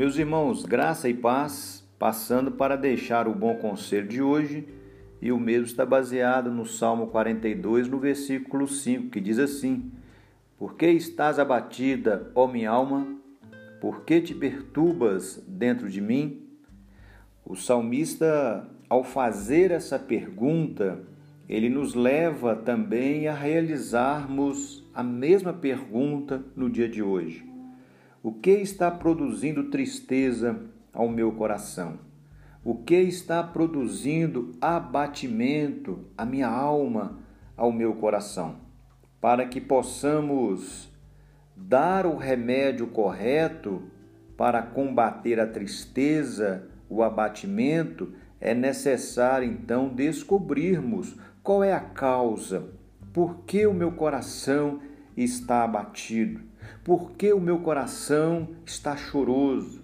Meus irmãos, graça e paz, passando para deixar o bom conselho de hoje, e o mesmo está baseado no Salmo 42, no versículo 5, que diz assim: Por que estás abatida, ó minha alma? Por que te perturbas dentro de mim? O salmista, ao fazer essa pergunta, ele nos leva também a realizarmos a mesma pergunta no dia de hoje. O que está produzindo tristeza ao meu coração? O que está produzindo abatimento à minha alma, ao meu coração? Para que possamos dar o remédio correto para combater a tristeza, o abatimento, é necessário então descobrirmos qual é a causa? Por que o meu coração está abatido? Por que o meu coração está choroso?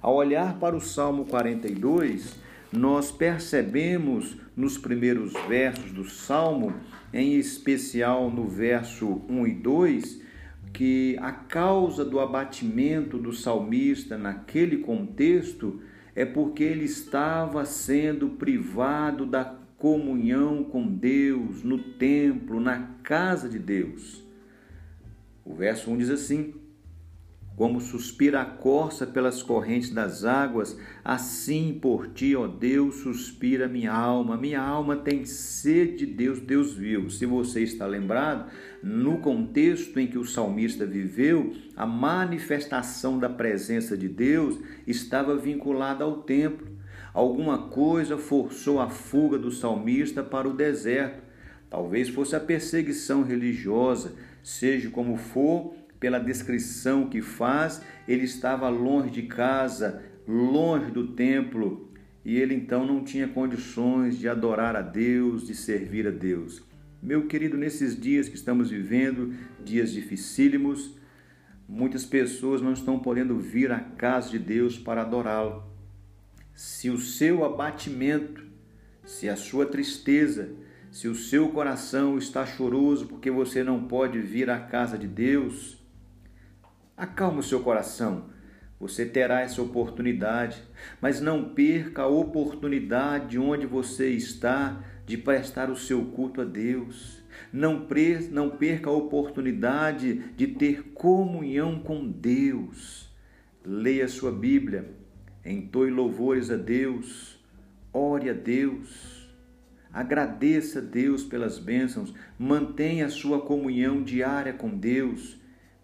Ao olhar para o Salmo 42, nós percebemos nos primeiros versos do Salmo, em especial no verso 1 e 2, que a causa do abatimento do salmista naquele contexto é porque ele estava sendo privado da comunhão com Deus no templo, na casa de Deus. O verso 1 diz assim: Como suspira a corça pelas correntes das águas, assim por ti, ó Deus, suspira minha alma. Minha alma tem sede de Deus, Deus viu. Se você está lembrado, no contexto em que o salmista viveu, a manifestação da presença de Deus estava vinculada ao templo. Alguma coisa forçou a fuga do salmista para o deserto. Talvez fosse a perseguição religiosa, seja como for, pela descrição que faz, ele estava longe de casa, longe do templo, e ele então não tinha condições de adorar a Deus, de servir a Deus. Meu querido, nesses dias que estamos vivendo, dias dificílimos, muitas pessoas não estão podendo vir à casa de Deus para adorá-lo se o seu abatimento, se a sua tristeza, se o seu coração está choroso porque você não pode vir à casa de Deus, acalme o seu coração. Você terá essa oportunidade, mas não perca a oportunidade onde você está de prestar o seu culto a Deus. Não, não perca a oportunidade de ter comunhão com Deus. Leia sua Bíblia, entoe louvores a Deus, ore a Deus, agradeça a Deus pelas bênçãos, mantenha a sua comunhão diária com Deus,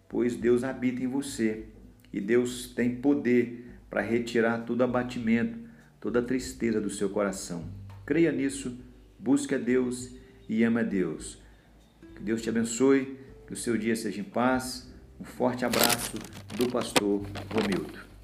pois Deus habita em você e Deus tem poder para retirar todo abatimento, toda tristeza do seu coração. Creia nisso, busque a Deus e ame a Deus. Que Deus te abençoe, que o seu dia seja em paz. Um forte abraço do pastor Romildo.